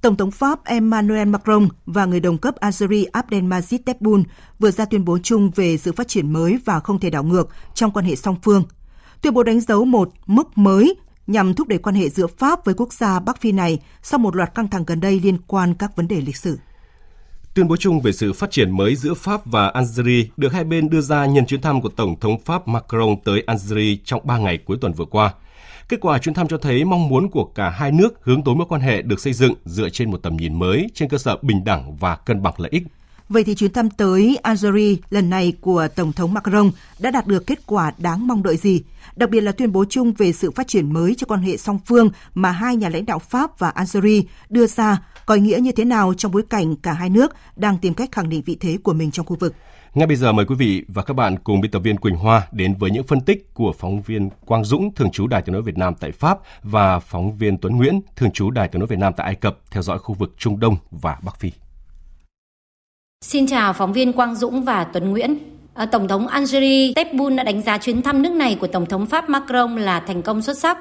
Tổng thống Pháp Emmanuel Macron và người đồng cấp Algeria Abdelmajid Tebboune vừa ra tuyên bố chung về sự phát triển mới và không thể đảo ngược trong quan hệ song phương. Tuyên bố đánh dấu một mức mới nhằm thúc đẩy quan hệ giữa Pháp với quốc gia Bắc Phi này sau một loạt căng thẳng gần đây liên quan các vấn đề lịch sử. Tuyên bố chung về sự phát triển mới giữa Pháp và Algeria được hai bên đưa ra nhân chuyến thăm của Tổng thống Pháp Macron tới Algeria trong 3 ngày cuối tuần vừa qua – Kết quả chuyến thăm cho thấy mong muốn của cả hai nước hướng tới mối quan hệ được xây dựng dựa trên một tầm nhìn mới trên cơ sở bình đẳng và cân bằng lợi ích. Vậy thì chuyến thăm tới Algeria lần này của Tổng thống Macron đã đạt được kết quả đáng mong đợi gì? Đặc biệt là tuyên bố chung về sự phát triển mới cho quan hệ song phương mà hai nhà lãnh đạo Pháp và Algeria đưa ra có ý nghĩa như thế nào trong bối cảnh cả hai nước đang tìm cách khẳng định vị thế của mình trong khu vực. Ngay bây giờ mời quý vị và các bạn cùng biên tập viên Quỳnh Hoa đến với những phân tích của phóng viên Quang Dũng, thường trú Đài tiếng nói Việt Nam tại Pháp và phóng viên Tuấn Nguyễn, thường trú Đài tiếng nói Việt Nam tại Ai Cập theo dõi khu vực Trung Đông và Bắc Phi. Xin chào phóng viên Quang Dũng và Tuấn Nguyễn. Ờ, Tổng thống Algeria Tebboune đã đánh giá chuyến thăm nước này của Tổng thống Pháp Macron là thành công xuất sắc.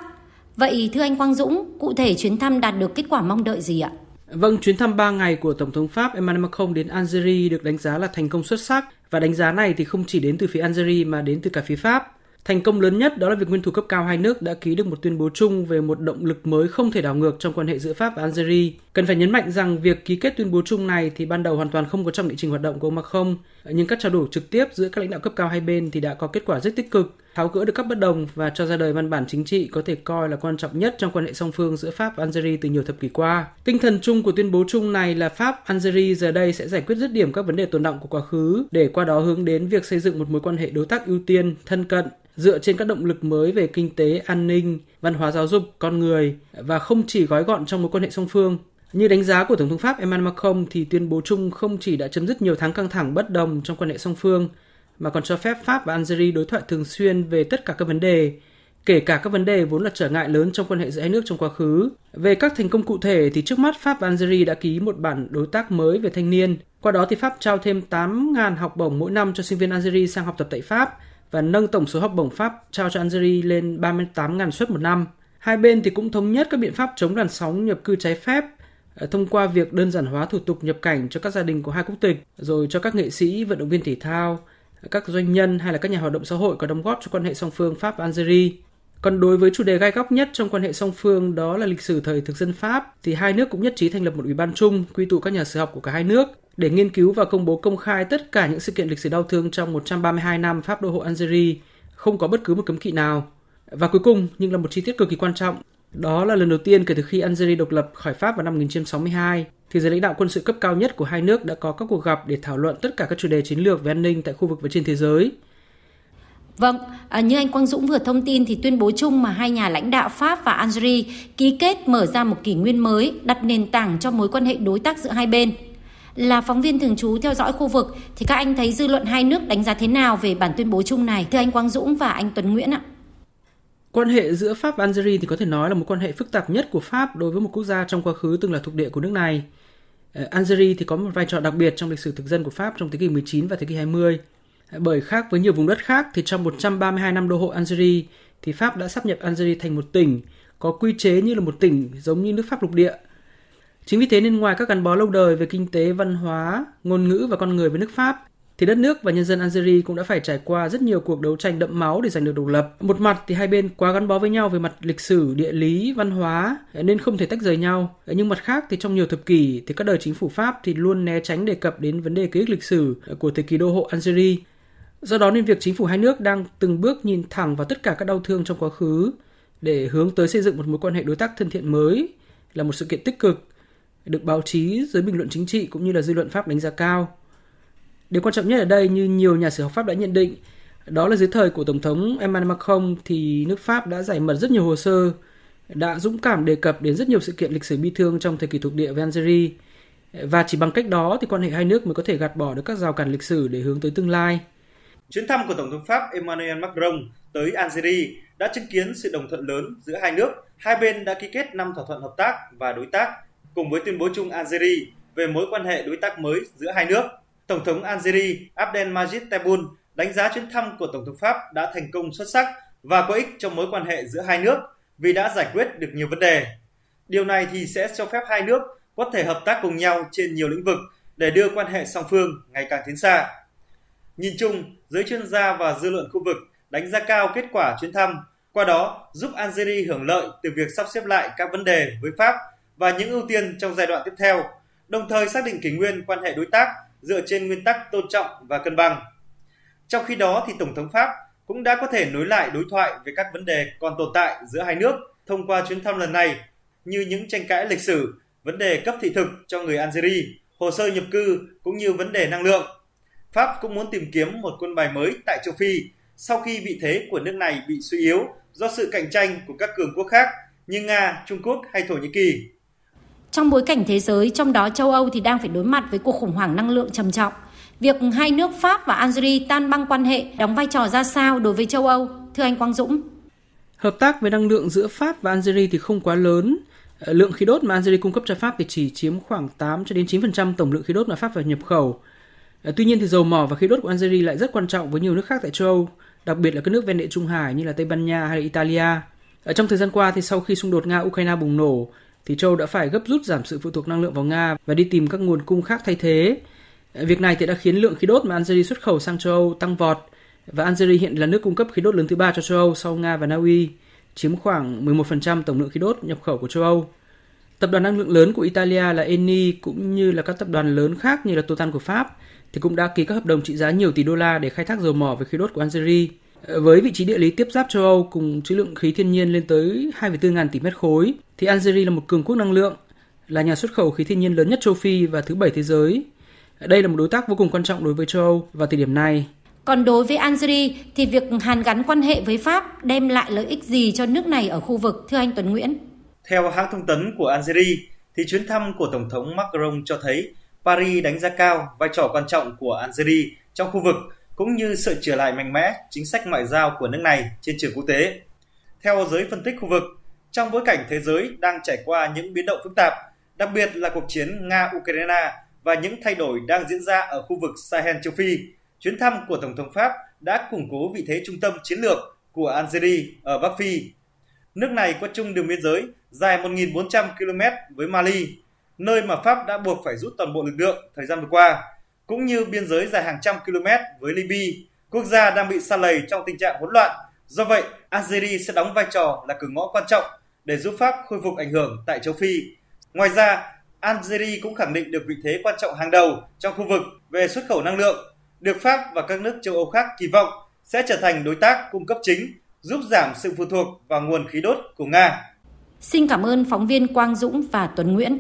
Vậy thưa anh Quang Dũng, cụ thể chuyến thăm đạt được kết quả mong đợi gì ạ? Vâng, chuyến thăm 3 ngày của Tổng thống Pháp Emmanuel Macron đến Algeria được đánh giá là thành công xuất sắc và đánh giá này thì không chỉ đến từ phía Algeria mà đến từ cả phía Pháp. Thành công lớn nhất đó là việc nguyên thủ cấp cao hai nước đã ký được một tuyên bố chung về một động lực mới không thể đảo ngược trong quan hệ giữa Pháp và Algeria. Cần phải nhấn mạnh rằng việc ký kết tuyên bố chung này thì ban đầu hoàn toàn không có trong nghị trình hoạt động của ông Macron, nhưng các trao đổi trực tiếp giữa các lãnh đạo cấp cao hai bên thì đã có kết quả rất tích cực, tháo gỡ được các bất đồng và cho ra đời văn bản chính trị có thể coi là quan trọng nhất trong quan hệ song phương giữa Pháp và Algeria từ nhiều thập kỷ qua. Tinh thần chung của tuyên bố chung này là Pháp Algeria giờ đây sẽ giải quyết dứt điểm các vấn đề tồn động của quá khứ để qua đó hướng đến việc xây dựng một mối quan hệ đối tác ưu tiên, thân cận, dựa trên các động lực mới về kinh tế, an ninh, văn hóa giáo dục, con người và không chỉ gói gọn trong mối quan hệ song phương. Như đánh giá của Tổng thống Pháp Emmanuel Macron thì tuyên bố chung không chỉ đã chấm dứt nhiều tháng căng thẳng bất đồng trong quan hệ song phương mà còn cho phép Pháp và Algeria đối thoại thường xuyên về tất cả các vấn đề, kể cả các vấn đề vốn là trở ngại lớn trong quan hệ giữa hai nước trong quá khứ. Về các thành công cụ thể thì trước mắt Pháp và Algeria đã ký một bản đối tác mới về thanh niên. Qua đó thì Pháp trao thêm 8.000 học bổng mỗi năm cho sinh viên Algeria sang học tập tại Pháp và nâng tổng số học bổng Pháp trao cho Algeria lên 38.000 suất một năm. Hai bên thì cũng thống nhất các biện pháp chống làn sóng nhập cư trái phép ờ, thông qua việc đơn giản hóa thủ tục nhập cảnh cho các gia đình của hai quốc tịch, rồi cho các nghệ sĩ, vận động viên thể thao, các doanh nhân hay là các nhà hoạt động xã hội có đóng góp cho quan hệ song phương Pháp Algeria. Còn đối với chủ đề gai góc nhất trong quan hệ song phương đó là lịch sử thời thực dân Pháp thì hai nước cũng nhất trí thành lập một ủy ban chung quy tụ các nhà sử học của cả hai nước để nghiên cứu và công bố công khai tất cả những sự kiện lịch sử đau thương trong 132 năm Pháp đô hộ Algeria, không có bất cứ một cấm kỵ nào. Và cuối cùng, nhưng là một chi tiết cực kỳ quan trọng, đó là lần đầu tiên kể từ khi Algeria độc lập khỏi Pháp vào năm 1962, thì giới lãnh đạo quân sự cấp cao nhất của hai nước đã có các cuộc gặp để thảo luận tất cả các chủ đề chiến lược về an ninh tại khu vực và trên thế giới. Vâng, à, như anh Quang Dũng vừa thông tin thì tuyên bố chung mà hai nhà lãnh đạo Pháp và Algeria ký kết mở ra một kỷ nguyên mới, đặt nền tảng cho mối quan hệ đối tác giữa hai bên. Là phóng viên thường trú theo dõi khu vực thì các anh thấy dư luận hai nước đánh giá thế nào về bản tuyên bố chung này? Thưa anh Quang Dũng và anh Tuấn Nguyễn ạ. Quan hệ giữa Pháp và Algeria thì có thể nói là một quan hệ phức tạp nhất của Pháp đối với một quốc gia trong quá khứ từng là thuộc địa của nước này. Ờ, Algeria thì có một vai trò đặc biệt trong lịch sử thực dân của Pháp trong thế kỷ 19 và thế kỷ 20. Ờ, bởi khác với nhiều vùng đất khác thì trong 132 năm đô hộ Algeria thì Pháp đã sắp nhập Algeria thành một tỉnh có quy chế như là một tỉnh giống như nước Pháp lục địa. Chính vì thế nên ngoài các gắn bó lâu đời về kinh tế, văn hóa, ngôn ngữ và con người với nước Pháp thì đất nước và nhân dân Algeria cũng đã phải trải qua rất nhiều cuộc đấu tranh đẫm máu để giành được độc lập. Một mặt thì hai bên quá gắn bó với nhau về mặt lịch sử, địa lý, văn hóa nên không thể tách rời nhau. Nhưng mặt khác thì trong nhiều thập kỷ thì các đời chính phủ Pháp thì luôn né tránh đề cập đến vấn đề ký ức lịch sử của thời kỳ đô hộ Algeria. Do đó nên việc chính phủ hai nước đang từng bước nhìn thẳng vào tất cả các đau thương trong quá khứ để hướng tới xây dựng một mối quan hệ đối tác thân thiện mới là một sự kiện tích cực được báo chí, giới bình luận chính trị cũng như là dư luận Pháp đánh giá cao. Điều quan trọng nhất ở đây như nhiều nhà sử học Pháp đã nhận định, đó là dưới thời của Tổng thống Emmanuel Macron thì nước Pháp đã giải mật rất nhiều hồ sơ, đã dũng cảm đề cập đến rất nhiều sự kiện lịch sử bi thương trong thời kỳ thuộc địa với Algeria. Và chỉ bằng cách đó thì quan hệ hai nước mới có thể gạt bỏ được các rào cản lịch sử để hướng tới tương lai. Chuyến thăm của Tổng thống Pháp Emmanuel Macron tới Algeria đã chứng kiến sự đồng thuận lớn giữa hai nước. Hai bên đã ký kết 5 thỏa thuận hợp tác và đối tác cùng với tuyên bố chung Algeria về mối quan hệ đối tác mới giữa hai nước. Tổng thống Algeria Abdelmajid Tebboune đánh giá chuyến thăm của Tổng thống Pháp đã thành công xuất sắc và có ích trong mối quan hệ giữa hai nước vì đã giải quyết được nhiều vấn đề. Điều này thì sẽ cho phép hai nước có thể hợp tác cùng nhau trên nhiều lĩnh vực để đưa quan hệ song phương ngày càng tiến xa. Nhìn chung, giới chuyên gia và dư luận khu vực đánh giá cao kết quả chuyến thăm, qua đó giúp Algeria hưởng lợi từ việc sắp xếp lại các vấn đề với Pháp và những ưu tiên trong giai đoạn tiếp theo, đồng thời xác định kỷ nguyên quan hệ đối tác dựa trên nguyên tắc tôn trọng và cân bằng. Trong khi đó thì Tổng thống Pháp cũng đã có thể nối lại đối thoại về các vấn đề còn tồn tại giữa hai nước thông qua chuyến thăm lần này như những tranh cãi lịch sử, vấn đề cấp thị thực cho người Algeria, hồ sơ nhập cư cũng như vấn đề năng lượng. Pháp cũng muốn tìm kiếm một quân bài mới tại châu Phi sau khi vị thế của nước này bị suy yếu do sự cạnh tranh của các cường quốc khác như Nga, Trung Quốc hay Thổ Nhĩ Kỳ. Trong bối cảnh thế giới, trong đó châu Âu thì đang phải đối mặt với cuộc khủng hoảng năng lượng trầm trọng. Việc hai nước Pháp và Algeria tan băng quan hệ đóng vai trò ra sao đối với châu Âu? Thưa anh Quang Dũng. Hợp tác về năng lượng giữa Pháp và Algeria thì không quá lớn. Ờ, lượng khí đốt mà Algeria cung cấp cho Pháp thì chỉ chiếm khoảng 8 cho đến 9% tổng lượng khí đốt mà Pháp phải nhập khẩu. Ờ, tuy nhiên thì dầu mỏ và khí đốt của Algeria lại rất quan trọng với nhiều nước khác tại châu Âu, đặc biệt là các nước ven địa Trung Hải như là Tây Ban Nha hay là Italia. Ở trong thời gian qua thì sau khi xung đột Nga-Ukraine bùng nổ, thì châu đã phải gấp rút giảm sự phụ thuộc năng lượng vào Nga và đi tìm các nguồn cung khác thay thế. Ờ, việc này thì đã khiến lượng khí đốt mà Algeria xuất khẩu sang châu Âu tăng vọt và Algeria hiện là nước cung cấp khí đốt lớn thứ ba cho châu Âu sau Nga và Na Uy, chiếm khoảng 11% tổng lượng khí đốt nhập khẩu của châu Âu. Tập đoàn năng lượng lớn của Italia là Eni cũng như là các tập đoàn lớn khác như là Total của Pháp thì cũng đã ký các hợp đồng trị giá nhiều tỷ đô la để khai thác dầu mỏ với khí đốt của Algeria. Với vị trí địa lý tiếp giáp châu Âu cùng trữ lượng khí thiên nhiên lên tới 2,4 ngàn tỷ mét khối, thì Algeria là một cường quốc năng lượng, là nhà xuất khẩu khí thiên nhiên lớn nhất châu Phi và thứ bảy thế giới. Đây là một đối tác vô cùng quan trọng đối với châu Âu vào thời điểm này. Còn đối với Algeria thì việc hàn gắn quan hệ với Pháp đem lại lợi ích gì cho nước này ở khu vực, thưa anh Tuấn Nguyễn? Theo hãng thông tấn của Algeria, thì chuyến thăm của Tổng thống Macron cho thấy Paris đánh giá cao vai trò quan trọng của Algeria trong khu vực cũng như sự trở lại mạnh mẽ chính sách ngoại giao của nước này trên trường quốc tế. Theo giới phân tích khu vực, trong bối cảnh thế giới đang trải qua những biến động phức tạp, đặc biệt là cuộc chiến Nga-Ukraine và những thay đổi đang diễn ra ở khu vực Sahel châu Phi, chuyến thăm của Tổng thống Pháp đã củng cố vị thế trung tâm chiến lược của Algeria ở Bắc Phi. Nước này có chung đường biên giới dài 1.400 km với Mali, nơi mà Pháp đã buộc phải rút toàn bộ lực lượng thời gian vừa qua, cũng như biên giới dài hàng trăm km với Libya, quốc gia đang bị sa lầy trong tình trạng hỗn loạn. Do vậy, Algeria sẽ đóng vai trò là cửa ngõ quan trọng để giúp Pháp khôi phục ảnh hưởng tại châu Phi. Ngoài ra, Algeria cũng khẳng định được vị thế quan trọng hàng đầu trong khu vực về xuất khẩu năng lượng, được Pháp và các nước châu Âu khác kỳ vọng sẽ trở thành đối tác cung cấp chính, giúp giảm sự phụ thuộc vào nguồn khí đốt của Nga. Xin cảm ơn phóng viên Quang Dũng và Tuấn Nguyễn.